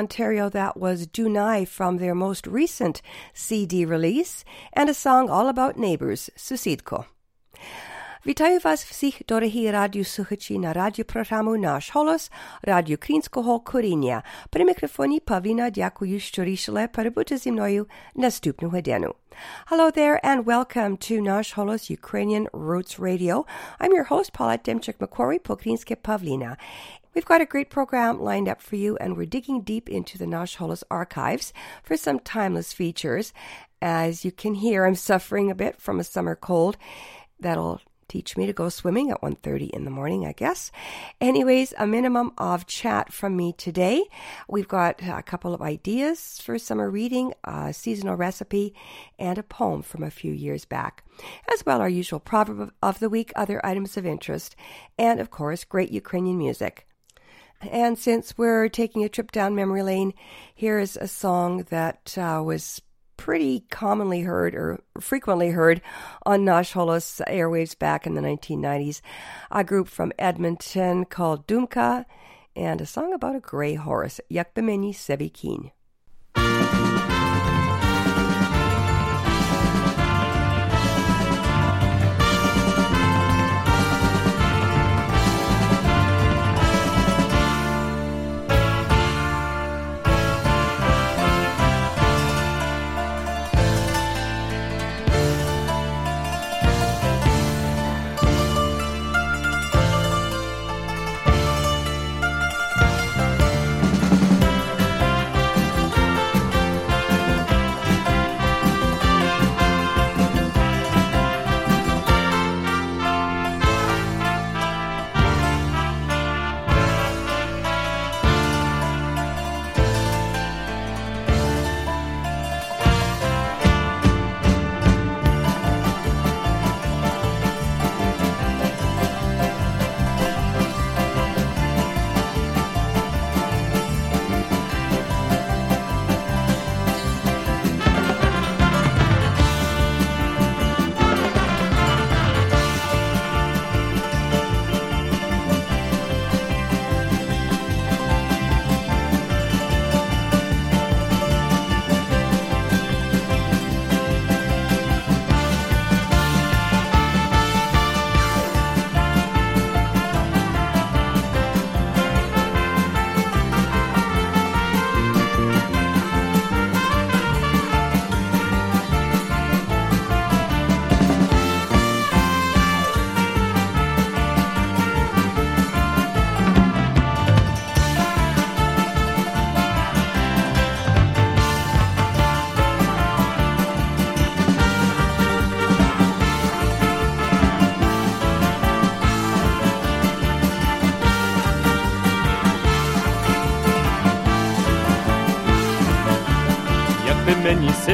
Ontario, that was Dunai from their most recent CD release and a song all about neighbors, Susidko. Вітаю вас всіх, дорогі радіослухачі на радіопрограму «Наш голос» Радіо Українського коріння. При мікрофоні Павліна дякую, що рішили перебути зі мною наступну годину. Hello there and welcome to Nash Holos Ukrainian Roots Radio. I'm your host, Paulette Demchik Macquarie, Pokrinske Pavlina. We've got a great program lined up for you, and we're digging deep into the Nash Holos archives for some timeless features. As you can hear, I'm suffering a bit from a summer cold. That'll teach me to go swimming at 1.30 in the morning, I guess. Anyways, a minimum of chat from me today. We've got a couple of ideas for summer reading, a seasonal recipe, and a poem from a few years back. As well, our usual proverb of the week, other items of interest, and of course, great Ukrainian music. And since we're taking a trip down memory lane, here is a song that uh, was pretty commonly heard or frequently heard on Holos airwaves back in the 1990s. A group from Edmonton called Dumka and a song about a gray horse, Yakbemeni Sevikin.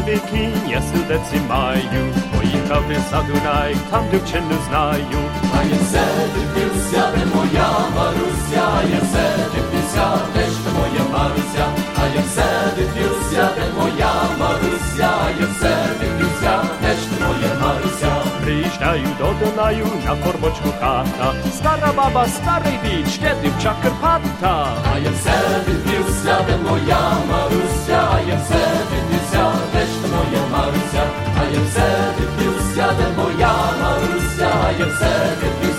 Сивики, я судеці маю, поїхав ти за Дунай, там дівчину знаю. А я все дивлюся, де моя Маруся, я все дивлюся, де ж ти моя Маруся, а я все дивлюся, де моя Маруся, я все дивлюся, де ж ти моя Маруся. Приїжджаю до Дунаю на формочку хата, стара баба, старий дід, ще дівча Карпата. А я все дивлюся, де моя Маруся, а я все Jem sedyk, już jadę, bo ja Marusia, jem sedyk, już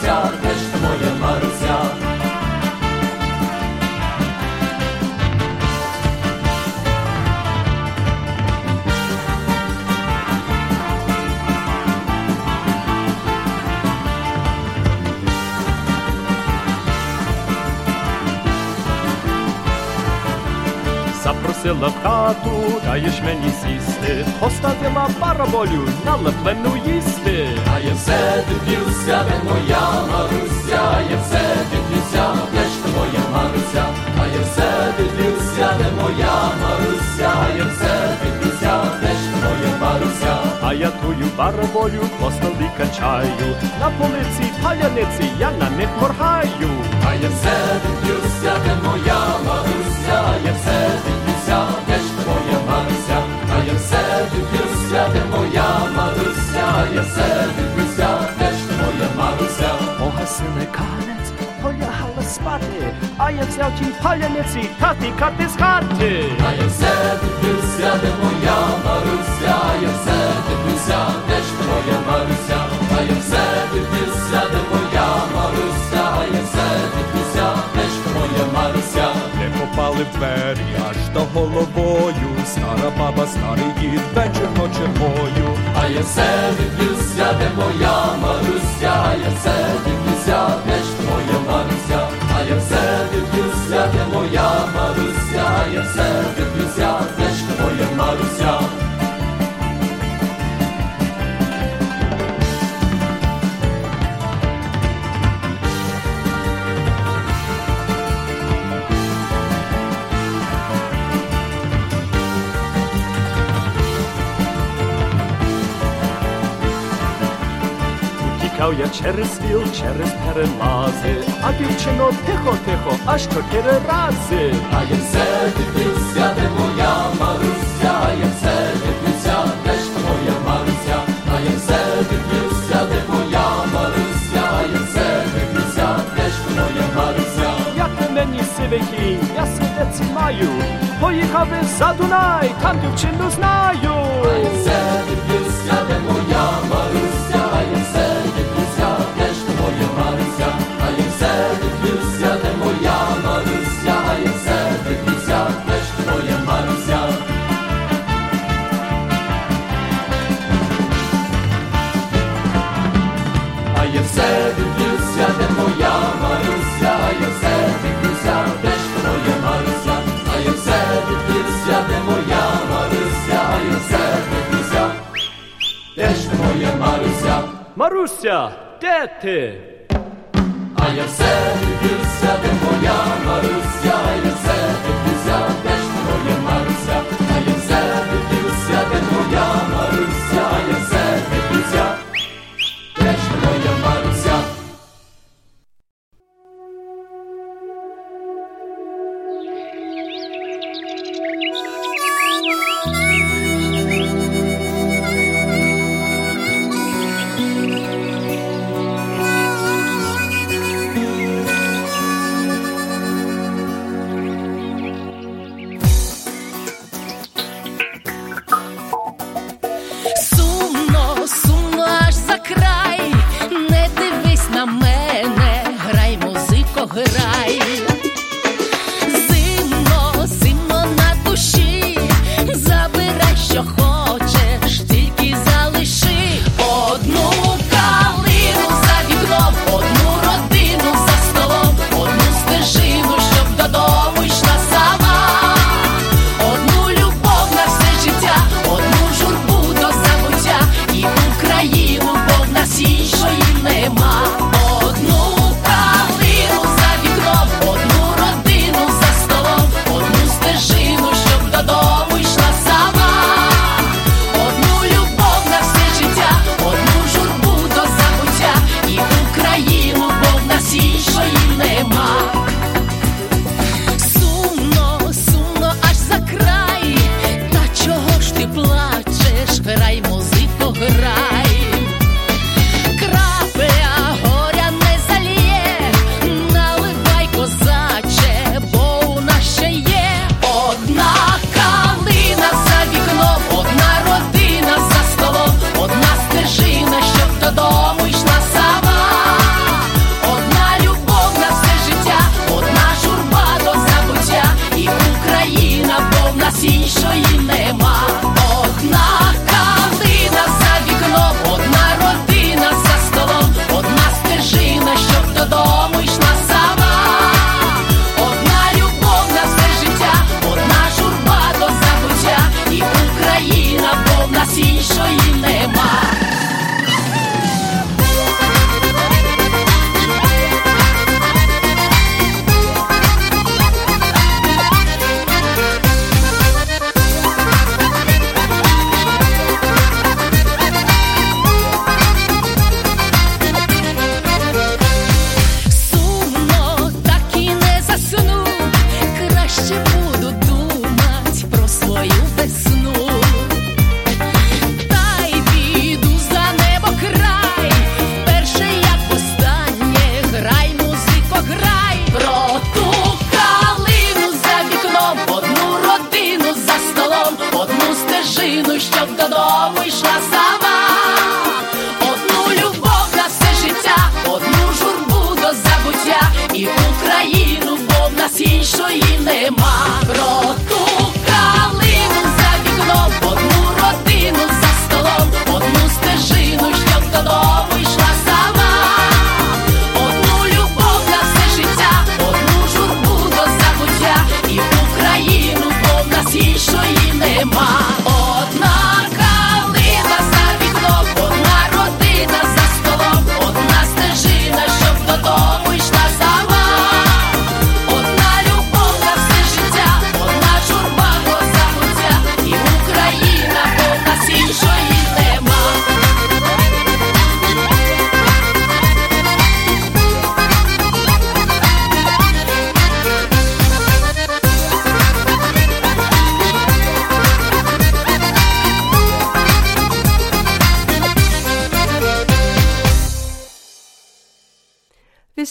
Запросила в хату, даєш мені сісти, поставила бараболю на леплену їсти. А я все дивлюся, де моя Маруся, а я все дивлюся, де ж ти моя Маруся, а я все дивлюся, де моя Маруся, а я все дивлюся, де ж ти моя Маруся. А я тую бараболю по столі качаю, на полиці паляниці я на них моргаю. А я все дивлюся, де моя Маруся, а я все дивлюся, де моя Маруся, я все дивлюся, де ж моя Маруся. Погасили канець, полягала спати, а я взяв ті паляниці та тікати з хати. А я все дивлюся, де моя Маруся, я все дивлюся, де ж моя Маруся, а я все дивлюся, де моя Маруся, а я все дивлюся, де ж моя Маруся. Попали в двері аж до головою, стара баба, старий дід, вечір ночевою. А я все дивлюся, де моя Маруся, а я все дивлюся, де ж твоя Маруся, а я все дивлюся, де моя Маруся, через віл, через перелази, а дівчино тихо, тихо, аж чотири рази. А я все дивлюся, де моя Маруся, а я все дивлюся, де ж ти моя Маруся, а я все дивлюся, де моя Маруся, а я все дивлюся, де ж ти моя Маруся. Як ви мені сивики, я свідеці маю, поїхав за Дунай, там дівчину знаю. А я все дивлюся, де моя Маруся, дивлюся, де моя Маруся, а я все дивлюся, де ж твоя Маруся, а я все дивлюся, де моя Маруся, а я все дивлюся, де ж твоя Маруся, Маруся, де ти? а я все дивлюся, де моя Маруся,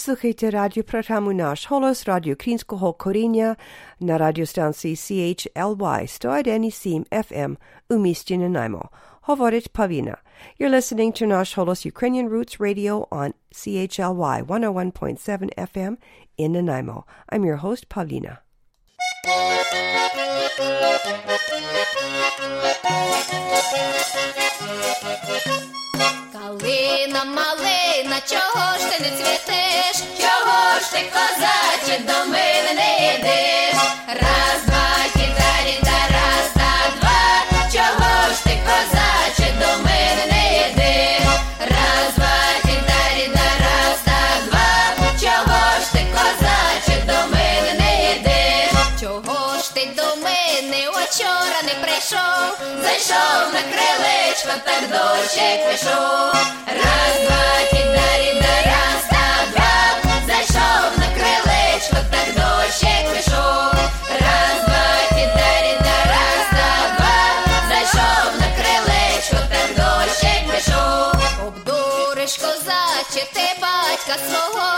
Posluchajte Náš holos Radio Krínskoho na CHLY FM umístené najmo. Hovoriť Pavina. You're listening to Náš holos Ukrainian Roots Radio on CHLY 101.7 FM in Nanaimo. I'm your host, Pavlina. Чого ж ти не цвітеш? Чого ж ти, козаче, до так дощик пішов. Раз, два, кідарі, да раз, та два. Зайшов на крилечко, так дощик пішов. Раз, два, кідарі, да раз, та два. Зайшов на крилечко, так дощик пішов. Обдуриш, козаче, ти батька свого.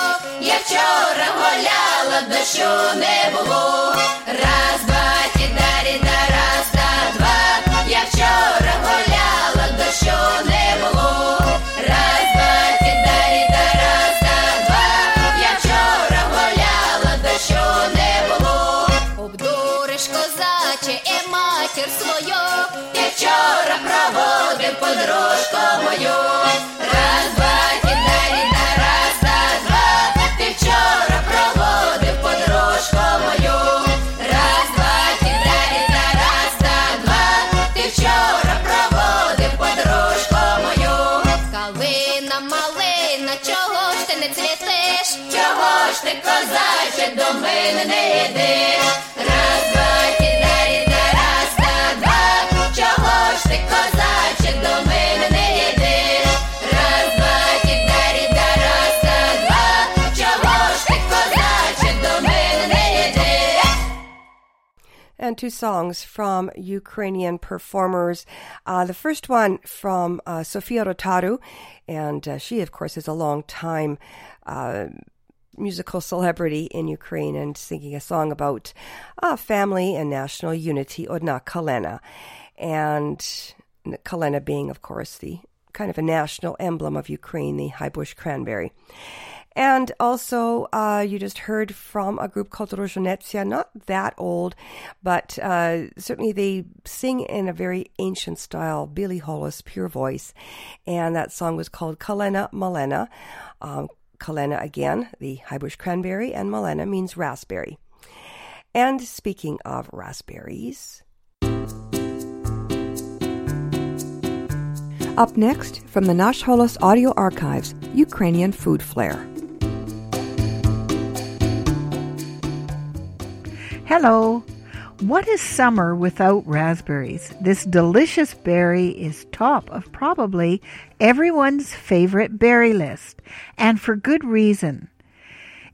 Я вчора гуляла, дощу не було. Раз, матір свою. Я вчора проводив подружку мою. Two songs from Ukrainian performers. Uh, the first one from uh, Sofia Rotaru, and uh, she, of course, is a long time uh, musical celebrity in Ukraine and singing a song about uh, family and national unity, Odna Kalena. And Kalena being, of course, the kind of a national emblem of Ukraine, the high bush cranberry. And also, uh, you just heard from a group called Rozhanetsia, not that old, but uh, certainly they sing in a very ancient style, bilyi holos, pure voice. And that song was called Kalena Malena. Um, Kalena, again, the high bush cranberry, and Malena means raspberry. And speaking of raspberries, Up next, from the Nash Holos Audio Archives, Ukrainian Food Flair. Hello. What is summer without raspberries? This delicious berry is top of probably everyone's favorite berry list, and for good reason.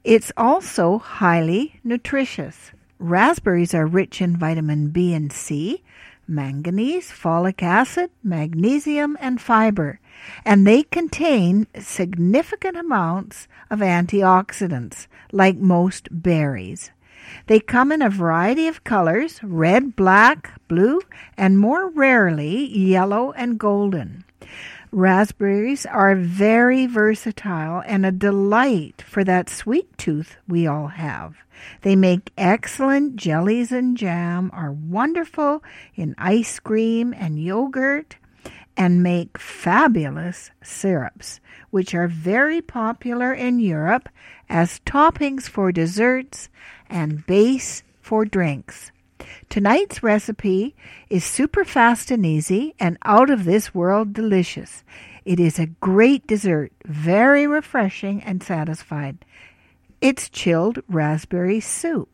It's also highly nutritious. Raspberries are rich in vitamin B and C, manganese, folic acid, magnesium, and fiber, and they contain significant amounts of antioxidants, like most berries. They come in a variety of colors red, black, blue, and more rarely yellow and golden. Raspberries are very versatile and a delight for that sweet tooth we all have. They make excellent jellies and jam, are wonderful in ice cream and yogurt, and make fabulous syrups, which are very popular in Europe as toppings for desserts and base for drinks. Tonight's recipe is super fast and easy and out of this world delicious. It is a great dessert, very refreshing and satisfying. It's chilled raspberry soup.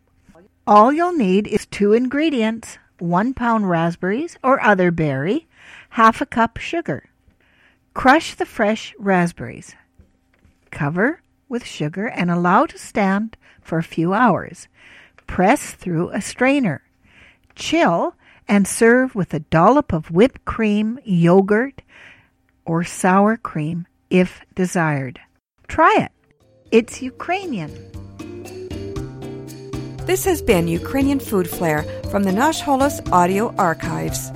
All you'll need is two ingredients one pound raspberries or other berry, half a cup sugar. Crush the fresh raspberries. Cover with sugar and allow to stand for a few hours. Press through a strainer. Chill and serve with a dollop of whipped cream, yogurt, or sour cream if desired. Try it. It's Ukrainian. This has been Ukrainian Food Flair from the Nash Holos Audio Archives.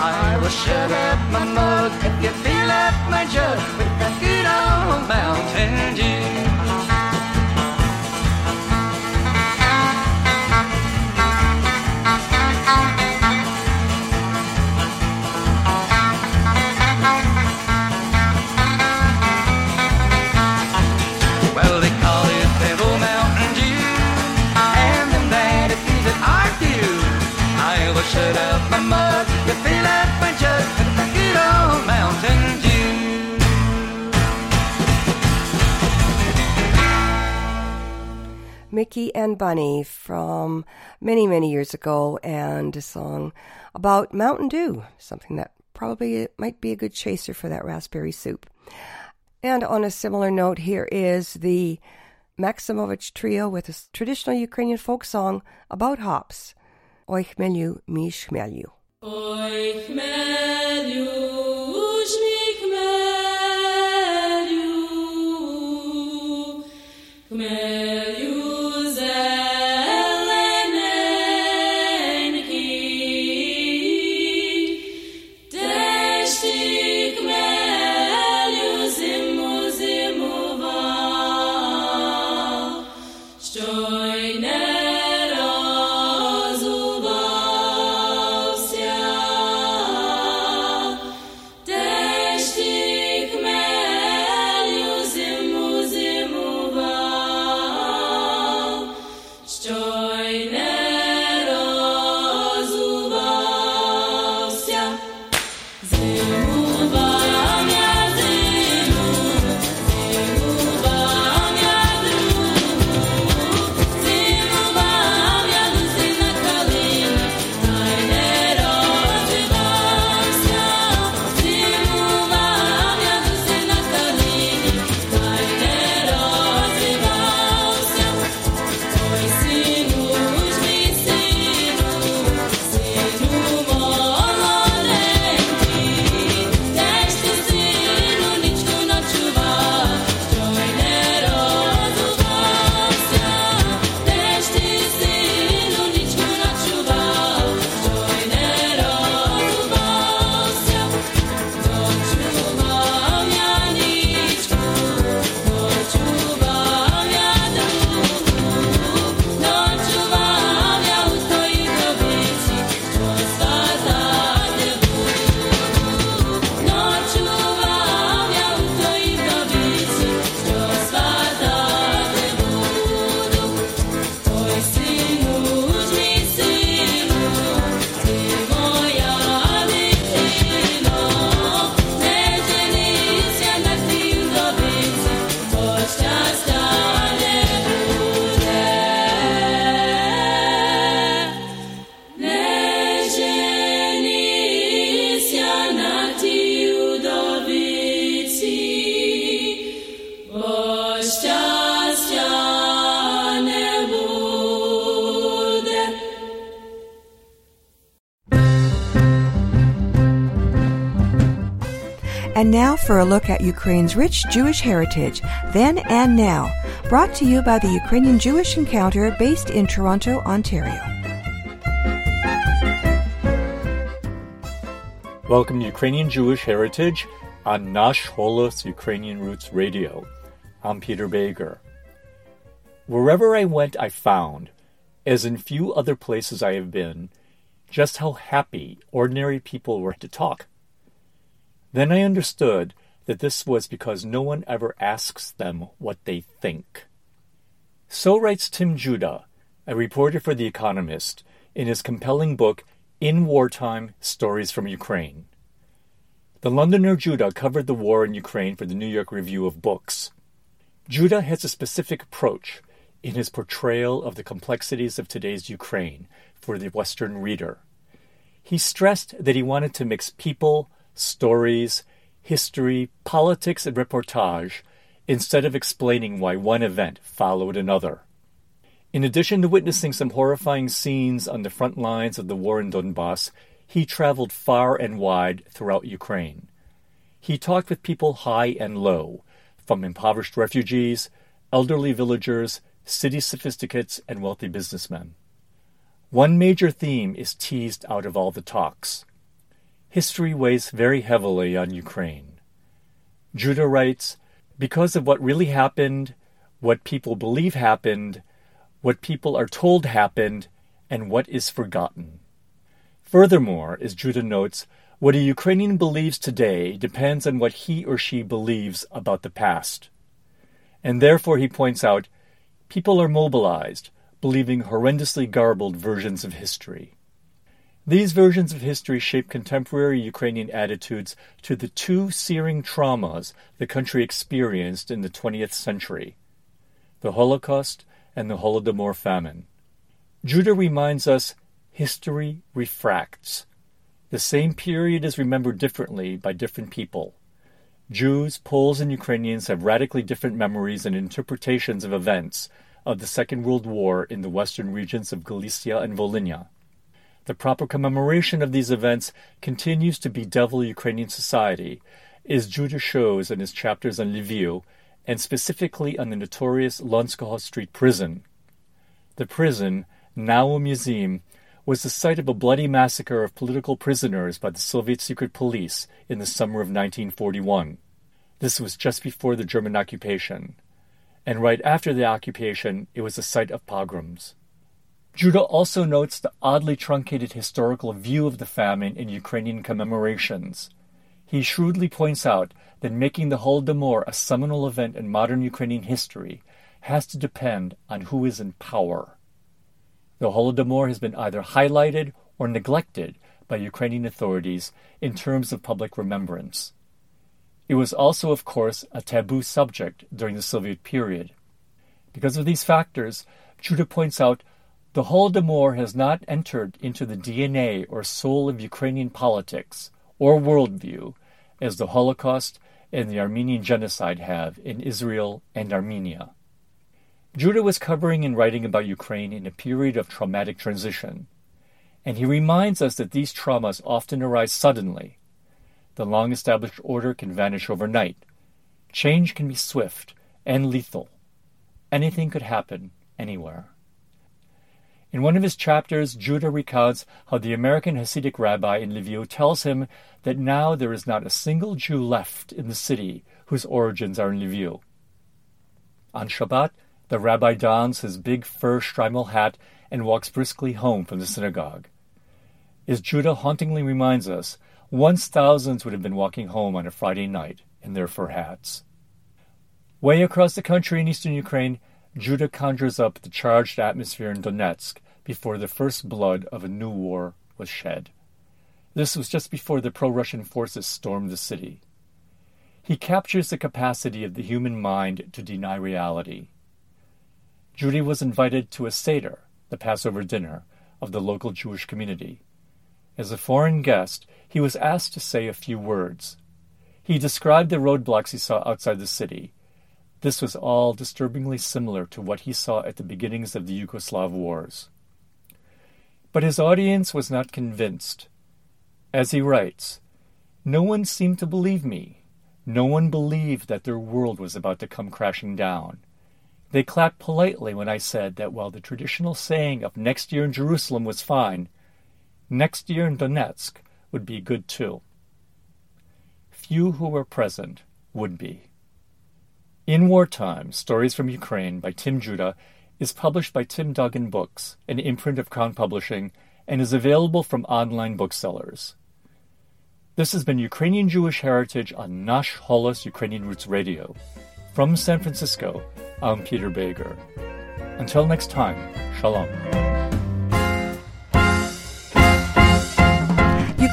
I will shut up my mug if you fill up my jug with that good old Mountain Dew. Mickey and Bunny from many, many years ago, and a song about Mountain Dew, something that probably might be a good chaser for that raspberry soup. And on a similar note, here is the Maximovich Trio with a s- traditional Ukrainian folk song about hops. Oi chmelu, mi chmelu. Ой, хмелю, жми хмелю, хмелю And now for a look at Ukraine's rich Jewish heritage, then and now, brought to you by the Ukrainian Jewish Encounter based in Toronto, Ontario. Welcome to Ukrainian Jewish Heritage on Nash Holos Ukrainian Roots Radio. I'm Peter Bejger. Wherever I went, I found, as in few other places I have been, just how happy ordinary people were to talk. Then I understood that this was because no one ever asks them what they think. So writes Tim Judah, a reporter for The Economist, in his compelling book, In Wartime Stories from Ukraine. The Londoner Judah covered the war in Ukraine for the New York Review of Books. Judah has a specific approach in his portrayal of the complexities of today's Ukraine for the Western reader. He stressed that he wanted to mix people, stories, history, politics, and reportage instead of explaining why one event followed another. In addition to witnessing some horrifying scenes on the front lines of the war in Donbass, he traveled far and wide throughout Ukraine. He talked with people high and low, from impoverished refugees, elderly villagers, city sophisticates, and wealthy businessmen. One major theme is teased out of all the talks. History weighs very heavily on Ukraine. Judah writes, because of what really happened, what people believe happened, what people are told happened, and what is forgotten. Furthermore, as Judah notes, what a Ukrainian believes today depends on what he or she believes about the past. And therefore, he points out, people are mobilized, believing horrendously garbled versions of history. These versions of history shape contemporary Ukrainian attitudes to the two searing traumas the country experienced in the 20th century the Holocaust and the Holodomor famine. Judah reminds us history refracts. The same period is remembered differently by different people. Jews, Poles, and Ukrainians have radically different memories and interpretations of events of the Second World War in the western regions of Galicia and Volhynia. The proper commemoration of these events continues to bedevil Ukrainian society, as Judah shows in his chapters on Lviv, and specifically on the notorious Lontskoho Street prison. The prison, now a museum, was the site of a bloody massacre of political prisoners by the Soviet secret police in the summer of 1941. This was just before the German occupation. And right after the occupation, it was a site of pogroms. Judah also notes the oddly truncated historical view of the famine in Ukrainian commemorations. He shrewdly points out that making the Holodomor a seminal event in modern Ukrainian history has to depend on who is in power. The Holodomor has been either highlighted or neglected by Ukrainian authorities in terms of public remembrance. It was also, of course, a taboo subject during the Soviet period. Because of these factors, Judah points out the Holodomor has not entered into the DNA or soul of Ukrainian politics or worldview as the Holocaust and the Armenian genocide have in Israel and Armenia. Judah was covering and writing about Ukraine in a period of traumatic transition, and he reminds us that these traumas often arise suddenly. The long established order can vanish overnight. Change can be swift and lethal. Anything could happen anywhere. In one of his chapters, Judah recounts how the American Hasidic rabbi in Lviv tells him that now there is not a single Jew left in the city whose origins are in Lviv. On Shabbat, the rabbi dons his big fur shtreimel hat and walks briskly home from the synagogue. As Judah hauntingly reminds us, once thousands would have been walking home on a Friday night in their fur hats. Way across the country in eastern Ukraine, Judah conjures up the charged atmosphere in Donetsk before the first blood of a new war was shed. This was just before the pro Russian forces stormed the city. He captures the capacity of the human mind to deny reality. Judah was invited to a Seder, the Passover dinner, of the local Jewish community. As a foreign guest, he was asked to say a few words. He described the roadblocks he saw outside the city this was all disturbingly similar to what he saw at the beginnings of the Yugoslav wars. But his audience was not convinced. As he writes, No one seemed to believe me. No one believed that their world was about to come crashing down. They clapped politely when I said that while the traditional saying of next year in Jerusalem was fine, next year in Donetsk would be good too. Few who were present would be. In Wartime Stories from Ukraine by Tim Judah is published by Tim Duggan Books, an imprint of Crown Publishing, and is available from online booksellers. This has been Ukrainian Jewish Heritage on Nash Holos Ukrainian Roots Radio. From San Francisco, I'm Peter Bejger. Until next time, Shalom.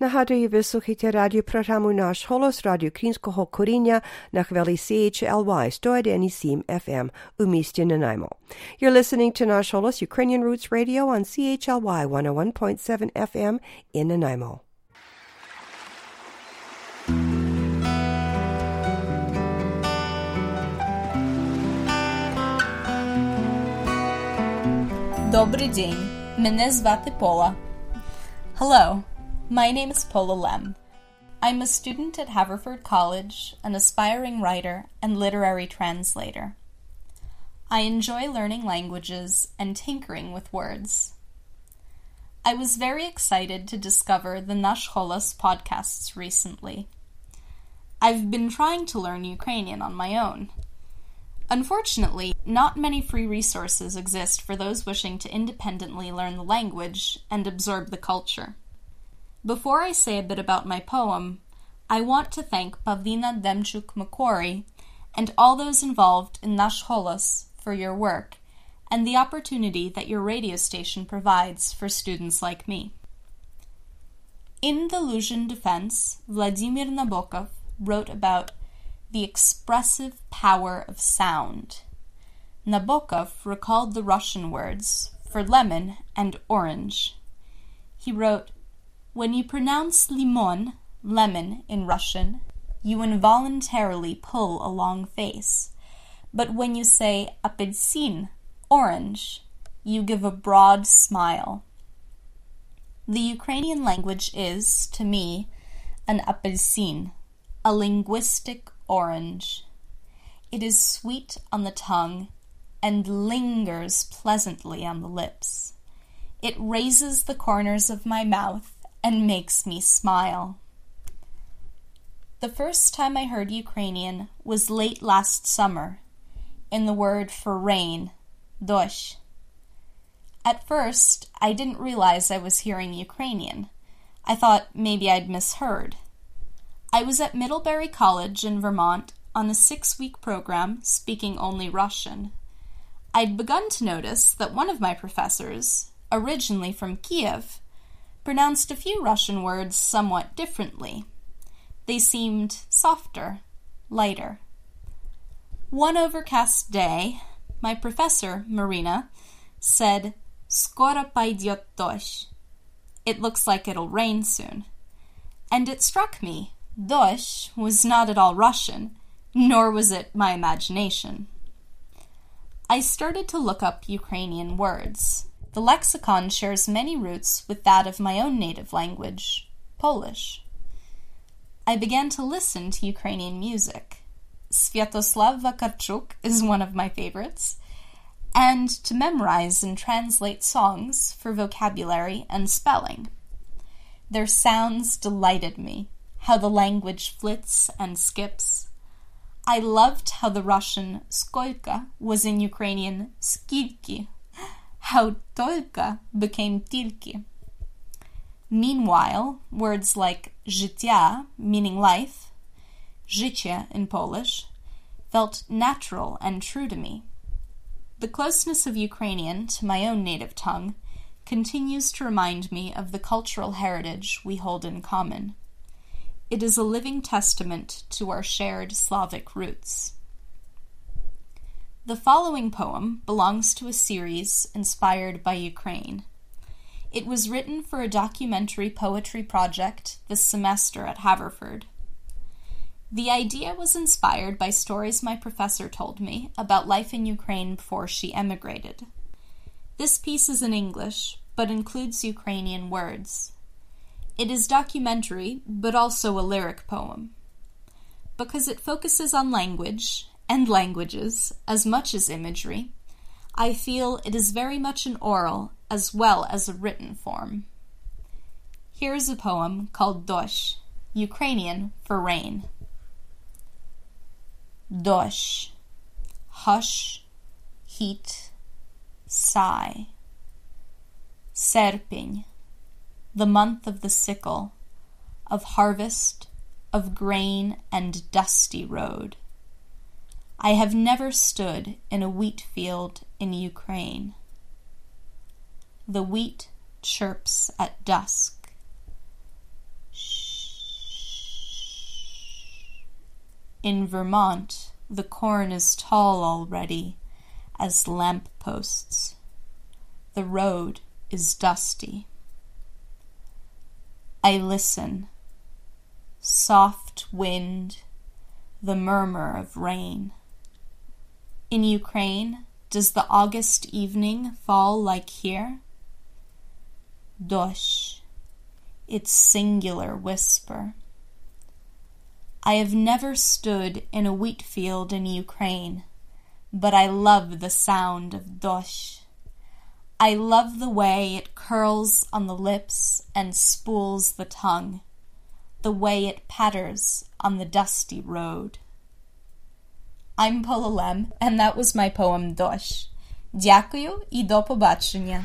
Нагадую, ви слухаєте радіопрограму «Наш голос» радіо Українського коріння на хвилі CHLY 101.7 FM у місті Нанаймо. You're listening to «Наш голос» Ukrainian Roots Radio on CHLY 101.7 FM in Nanaimo. Добрий день. Мене звати Пола. Hello. my name is Paula Lem. I'm a student at Haverford College, an aspiring writer and literary translator. I enjoy learning languages and tinkering with words. I was very excited to discover the Nash Holos podcasts recently. I've been trying to learn Ukrainian on my own. Unfortunately, not many free resources exist for those wishing to independently learn the language and absorb the culture. Before I say a bit about my poem, I want to thank Pavlina Demchuk Makori and all those involved in Nash Holos for your work and the opportunity that your radio station provides for students like me. In The Luzhin Defense, Vladimir Nabokov wrote about the expressive power of sound. Nabokov recalled the Russian words for lemon and orange. He wrote, when you pronounce limon, lemon, in Russian, you involuntarily pull a long face. But when you say apelsin, orange, you give a broad smile. The Ukrainian language is, to me, an apelsin, a linguistic orange. It is sweet on the tongue and lingers pleasantly on the lips. It raises the corners of my mouth and makes me smile. The first time I heard Ukrainian was late last summer, in the word for rain, dosh. At first, I didn't realize I was hearing Ukrainian. I thought maybe I'd misheard. I was at Middlebury College in Vermont on a six week program speaking only Russian. I'd begun to notice that one of my professors, originally from Kiev, pronounced a few Russian words somewhat differently. They seemed softer, lighter. One overcast day, my professor, Marina, said, Skoro pойдет дождь. It looks like it'll rain soon. And it struck me, dosh was not at all Russian, nor was it my imagination. I started to look up Ukrainian words. The lexicon shares many roots with that of my own native language, Polish. I began to listen to Ukrainian music. Sviatoslav Vakarchuk is one of my favorites, and to memorize and translate songs for vocabulary and spelling. Their sounds delighted me, how the language flits and skips. I loved how the Russian skolka was in Ukrainian skilki, how tolka became Tilki. Meanwhile, words like życia, meaning life, życie in Polish, felt natural and true to me. The closeness of Ukrainian to my own native tongue continues to remind me of the cultural heritage we hold in common. It is a living testament to our shared Slavic roots. The following poem belongs to a series inspired by Ukraine. It was written for a documentary poetry project this semester at Haverford. The idea was inspired by stories my professor told me about life in Ukraine before she emigrated. This piece is in English, but includes Ukrainian words. It is documentary, but also a lyric poem. Because it focuses on language and languages as much as imagery, I feel it is very much an oral as well as a written form. Here is a poem called Dosh, Ukrainian for rain. Dosh, hush, heat, sigh. Serping, the month of the sickle, of harvest, of grain and dusty road. I have never stood in a wheat field in Ukraine. The wheat chirps at dusk. In Vermont, the corn is tall already as lamp posts. The road is dusty. I listen. Soft wind, the murmur of rain. In Ukraine, does the August evening fall like here? Dosh, its singular whisper. I have never stood in a wheat field in Ukraine, but I love the sound of dosh. I love the way it curls on the lips and spools the tongue, the way it patters on the dusty road. I'm Paula Lem, and that was my poem Dosh. Дякую і до побачення.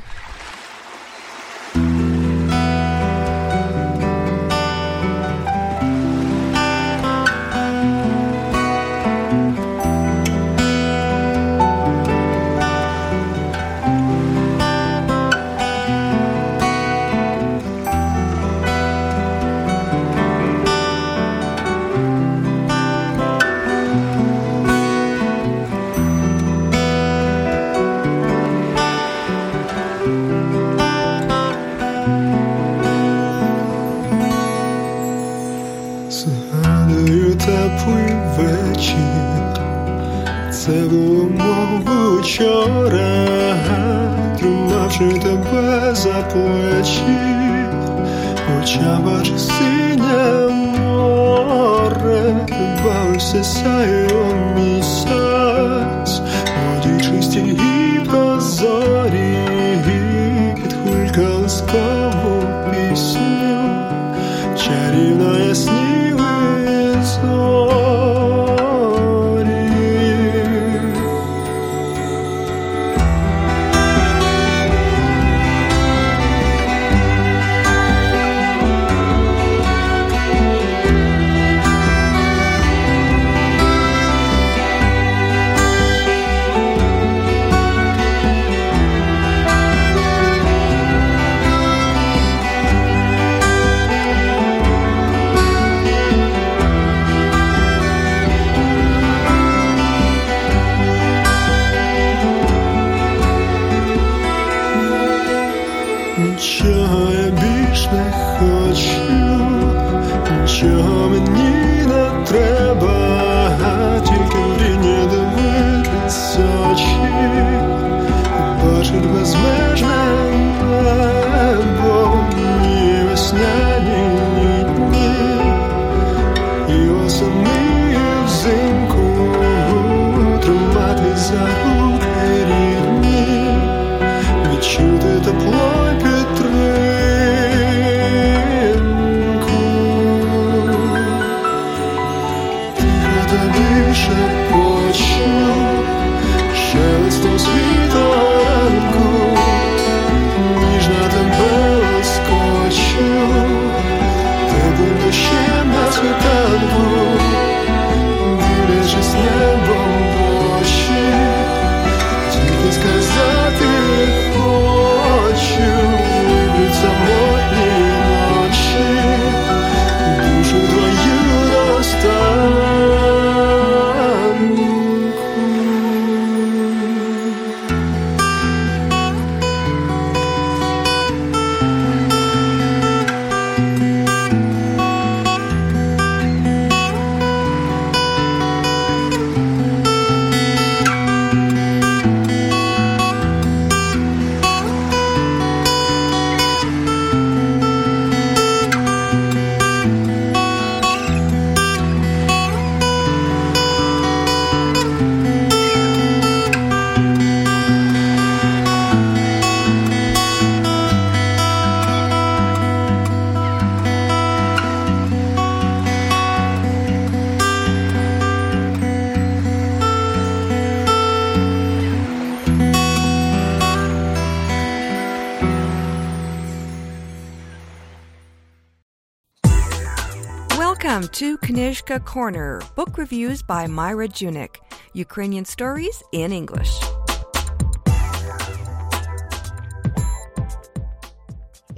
Knижka Corner, book reviews by Myra Junyk, Ukrainian stories in English.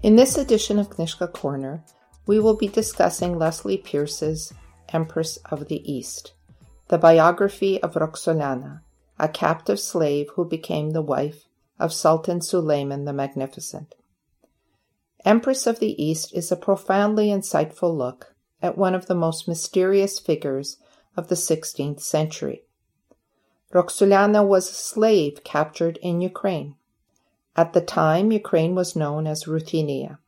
In this edition of Knyzhka Corner, we will be discussing Leslie Peirce's Empress of the East, the biography of Roxolana, a captive slave who became the wife of Sultan Suleiman the Magnificent. Empress of the East is a profoundly insightful look at one of the most mysterious figures of the 16th century. Roxolana was a slave captured in Ukraine. At the time, Ukraine was known as Ruthenia.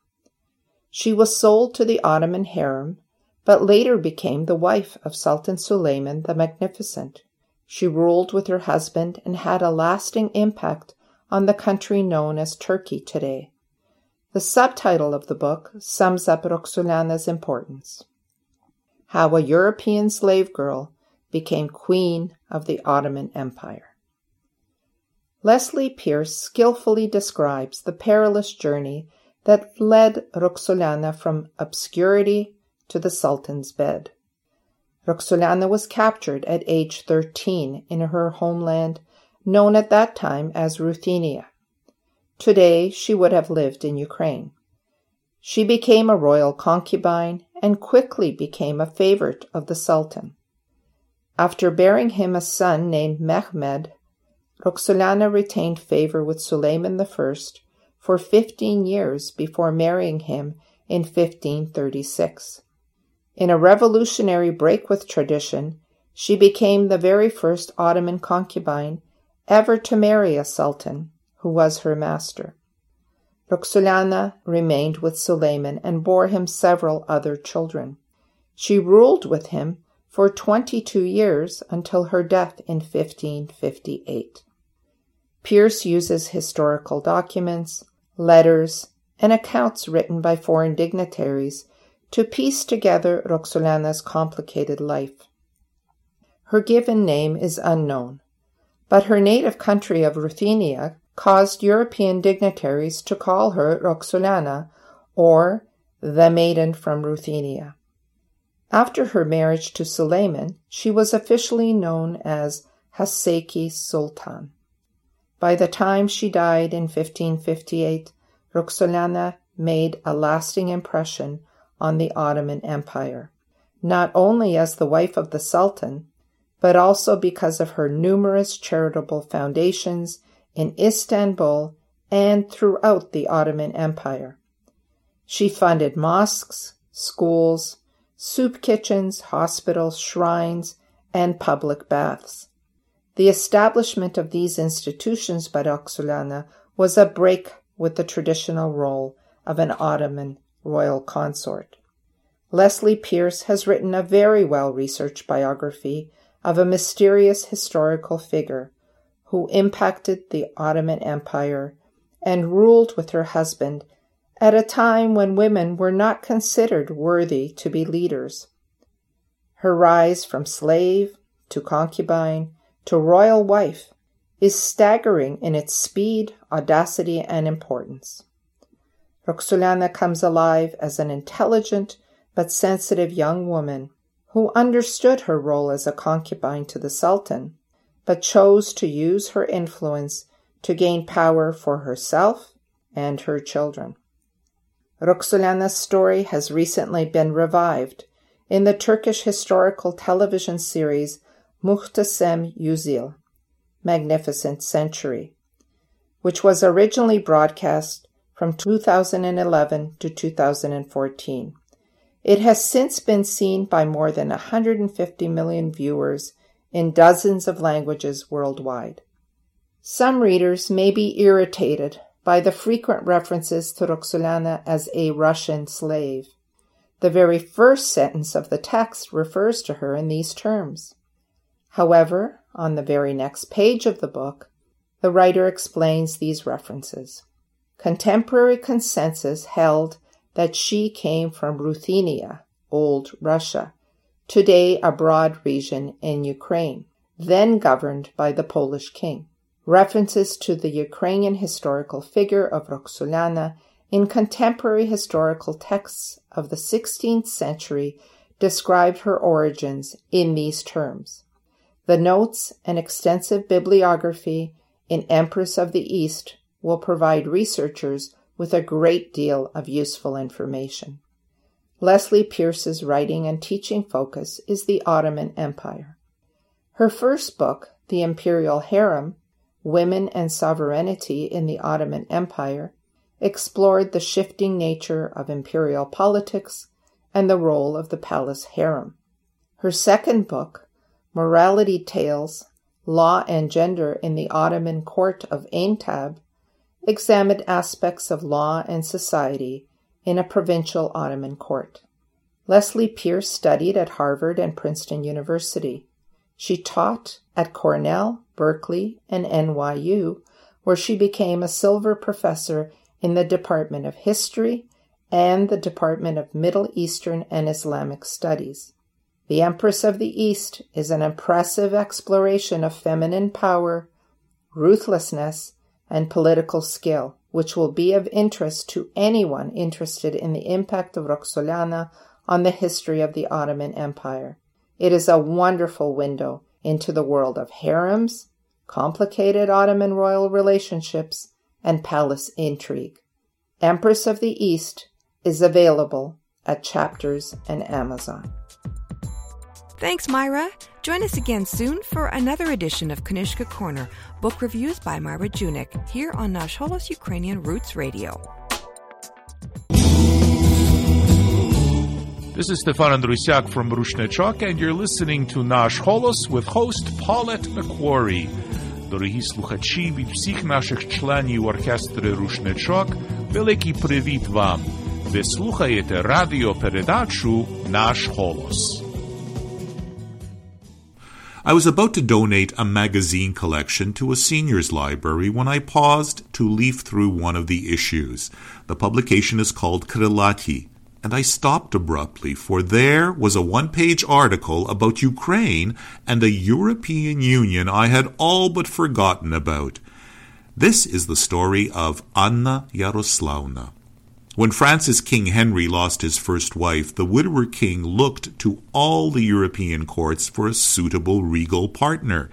She was sold to the Ottoman harem, but later became the wife of Sultan Suleiman the Magnificent. She ruled with her husband and had a lasting impact on the country known as Turkey today. The subtitle of the book sums up Roxolana's importance. How a European slave girl became queen of the Ottoman Empire. Leslie Peirce skillfully describes the perilous journey that led Roxolana from obscurity to the Sultan's bed. Roxolana was captured at age 13 in her homeland, known at that time as Ruthenia. Today she would have lived in Ukraine. She became a royal concubine and quickly became a favorite of the Sultan. After bearing him a son named Mehmed, Roxolana retained favor with Suleiman I for 15 years before marrying him in 1536. In a revolutionary break with tradition, she became the very first Ottoman concubine ever to marry a sultan who was her master. Roxolana remained with Suleiman and bore him several other children. She ruled with him for 22 years until her death in 1558. Peirce uses historical documents, letters, and accounts written by foreign dignitaries to piece together Roxolana's complicated life. Her given name is unknown, but her native country of Ruthenia caused European dignitaries to call her Roxolana or the Maiden from Ruthenia. After her marriage to Suleiman, she was officially known as Haseki Sultan. By the time she died in 1558, Roxolana made a lasting impression on the Ottoman Empire, not only as the wife of the Sultan, but also because of her numerous charitable foundations in Istanbul and throughout the Ottoman Empire. She funded mosques, schools, soup kitchens, hospitals, shrines, and public baths. The establishment of these institutions by Roxolana was a break with the traditional role of an Ottoman royal consort. Leslie Peirce has written a very well researched biography of a mysterious historical figure who impacted the Ottoman Empire and ruled with her husband at a time when women were not considered worthy to be leaders. Her rise from slave to concubine to royal wife is staggering in its speed, audacity, and importance. Roxolana comes alive as an intelligent but sensitive young woman who understood her role as a concubine to the Sultan, but chose to use her influence to gain power for herself and her children. Roxolana's story has recently been revived in the Turkish historical television series Muhteşem Yüzyıl, Magnificent Century, which was originally broadcast from 2011 to 2014. It has since been seen by more than 150 million viewers in dozens of languages worldwide. Some readers may be irritated by the frequent references to Roxolana as a Russian slave. The very first sentence of the text refers to her in these terms. However, on the very next page of the book, the writer explains these references. Contemporary consensus held that she came from Ruthenia, Old Russia, today a broad region in Ukraine, then governed by the Polish king. References to the Ukrainian historical figure of Roxolana in contemporary historical texts of the 16th century described her origins in these terms. The notes and extensive bibliography in Empress of the East will provide researchers with a great deal of useful information. Leslie Peirce's writing and teaching focus is the Ottoman Empire. Her first book, The Imperial Harem Women and Sovereignty in the Ottoman Empire, explored the shifting nature of imperial politics and the role of the palace harem. Her second book, Morality Tales Law and Gender in the Ottoman Court of Aintab, examined aspects of law and society in a provincial Ottoman court. Leslie Peirce studied at Harvard and Princeton University. She taught at Cornell, Berkeley, and NYU, where she became a Silver Professor in the Department of History and the Department of Middle Eastern and Islamic Studies. The Empress of the East is an impressive exploration of feminine power, ruthlessness, and political skill, which will be of interest to anyone interested in the impact of Roxolana on the history of the Ottoman Empire. It is a wonderful window into the world of harems, complicated Ottoman royal relationships, and palace intrigue. Empress of the East is available at Chapters and Amazon. Thanks, Myra. Join us again soon for another edition of Knyzhka Corner, book reviews by Myra Junyk, here on Nash Holos Ukrainian Roots Radio. This is Stefan Andrusiak from Rushnychok, and you're listening to Nash Holos with host Paulette MacQuarrie. Дорогі слухачі від всіх наших членів оркестру Рушничок, великий привіт вам! Ви слухаєте радіопередачу Наш голос. I was about to donate a magazine collection to a seniors library when I paused to leaf through one of the issues. The publication is called Krylati, and I stopped abruptly, for there was a one page article about Ukraine and a European Union I had all but forgotten about. This is the story of Anna Yaroslavna. When France's King Henry lost his first wife, the widower king looked to all the European courts for a suitable regal partner.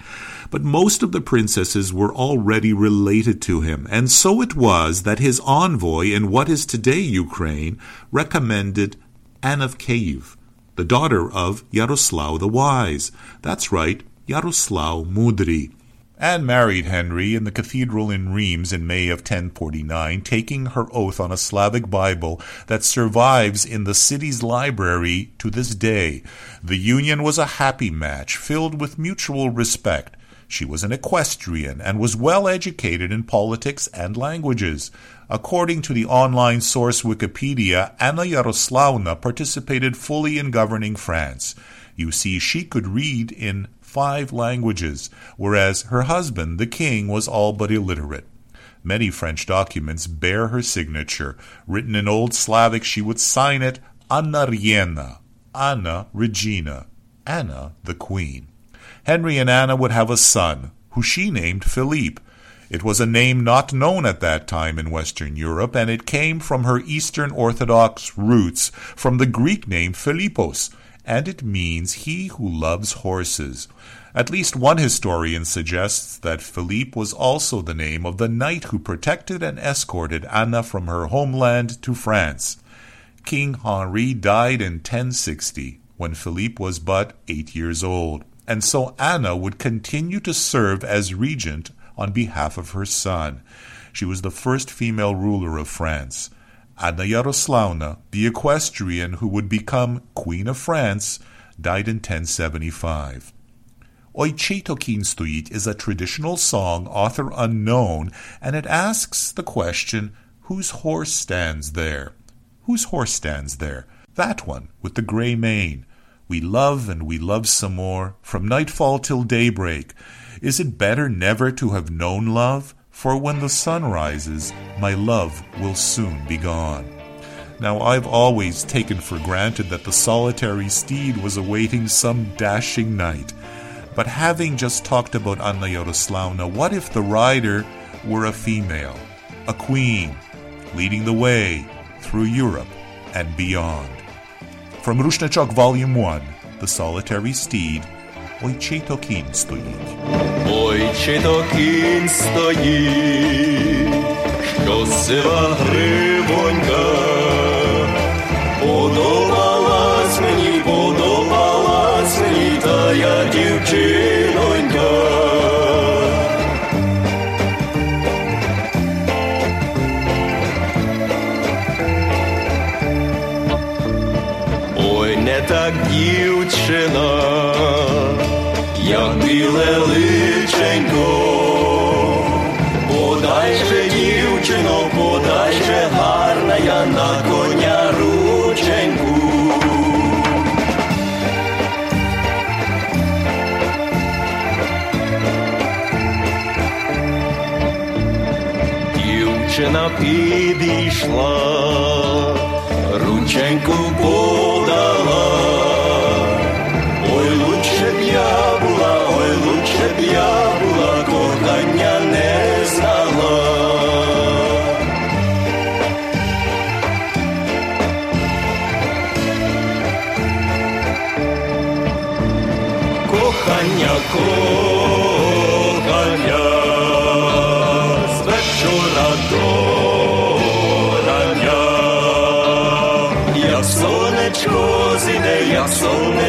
But most of the princesses were already related to him, and so it was that his envoy in what is today Ukraine recommended Anne of Kiev, the daughter of Yaroslav the Wise. That's right, Yaroslav Mudry. Anne married Henry in the cathedral in Reims in May of 1049, taking her oath on a Slavic Bible that survives in the city's library to this day. The union was a happy match, filled with mutual respect. She was an equestrian and was well educated in politics and languages. According to the online source Wikipedia, Anna Yaroslavna participated fully in governing France. You see, she could read in five languages, whereas her husband, the king, was all but illiterate. Many French documents bear her signature. Written in Old Slavic, she would sign it Anna Riena, Anna Regina, Anna the Queen. Henry and Anna would have a son, who she named Philippe. It was a name not known at that time in Western Europe, and it came from her Eastern Orthodox roots, from the Greek name Philippos, and it means he who loves horses. At least one historian suggests that Philippe was also the name of the knight who protected and escorted Anna from her homeland to France. King Henri died in 1060, when Philippe was but eight years old, and so Anna would continue to serve as regent on behalf of her son. She was the first female ruler of France. Anna Yaroslavna, the equestrian who would become Queen of France, died in 1075. Oj Chetokin Stoit is a traditional song, author unknown, and it asks the question, whose horse stands there? Whose horse stands there? That one, with the grey mane. We love and we love some more, from nightfall till daybreak. Is it better never to have known love? For when the sun rises, my love will soon be gone. Now, I've always taken for granted that the solitary steed was awaiting some dashing knight. But having just talked about Anna Yaroslavna, what if the rider were a female, a queen, leading the way through Europe and beyond? From Rushnychok Volume 1, The Solitary Steed, Ой чий то кінь стоїть. Ой, чи то кінь стоїть, що сива гривонька, подобалась мені, подобалась мені, та я дівчинонька. Ой, не так дівчина, як біле личенько, подай же, дівчино, подай же гарна я на коня рученьку. Дівчина підійшла, рученьку подала. Ой, лучше б я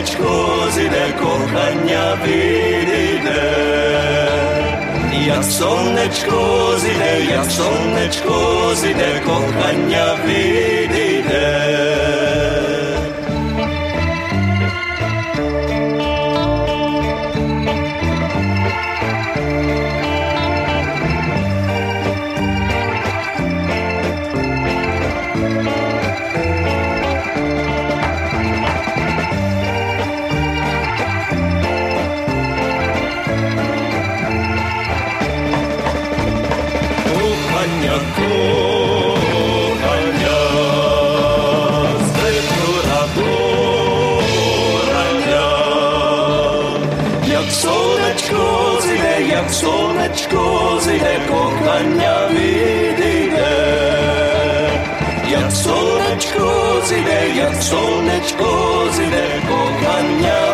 сонечко зійде, кохання підійде. Як сонечко зійде, як сонечко зійде, кохання підійде. jak slunečko zide, jak slunečko zide, kochania wyjdzie. Jak slunečko zide, jak slunečko zide, kochania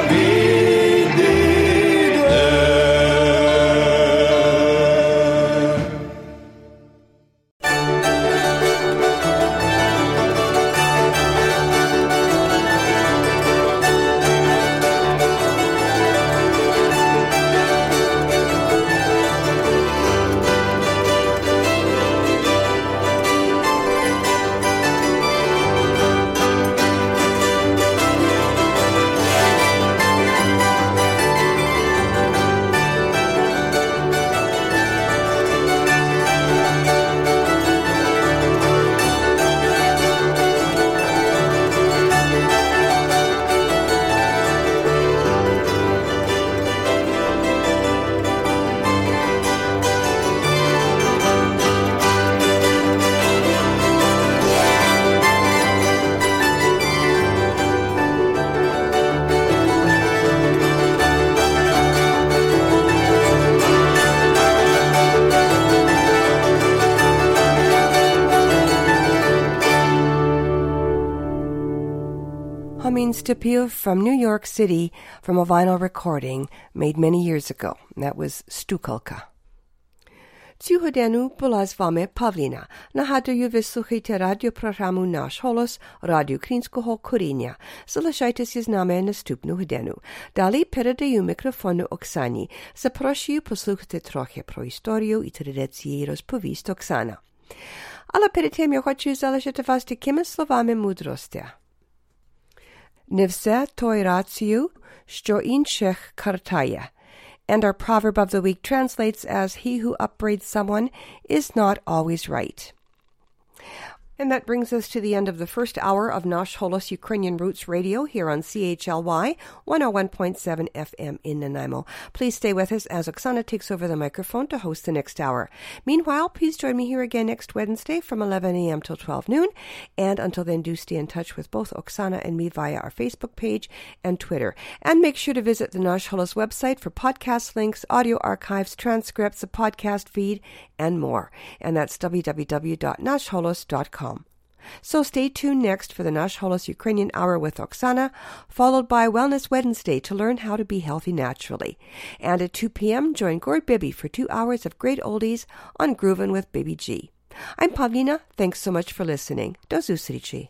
Humming Stupio from New York City from a vinyl recording made many years ago. That was Stukalka. Цю годину була з вами Павліна. Нагадую, ви слухаєте радіопрограму «Наш голос» Радіо Українського коріння. Залишайтеся з нами наступну годину. Далі передаю мікрофону Оксані. Запрошую послухати трохи про історію і традиції розповість Оксана. Але перед тим я хочу залишити вас такими словами мудрості. Nivse toiratiu sto inshech kartaya. And our proverb of the week translates as He who upbraids someone is not always right. And that brings us to the end of the first hour of Nash Holos Ukrainian Roots Radio here on CHLY 101.7 FM in Nanaimo. Please stay with us as Oksana takes over the microphone to host the next hour. Meanwhile, please join me here again next Wednesday from 11 a.m. till 12 noon. And until then, do stay in touch with both Oksana and me via our Facebook page and Twitter. And make sure to visit the Nash Holos website for podcast links, audio archives, transcripts, a podcast feed, and more. And that's www.nashholos.com. So stay tuned next for the Nash Holos Ukrainian Hour with Oksana, followed by Wellness Wednesday to learn how to be healthy naturally. And at 2 p.m., join Gord Bibby for two hours of great oldies on Groovin' with Baby G. I'm Pavlina. Thanks so much for listening. Do zустрічі.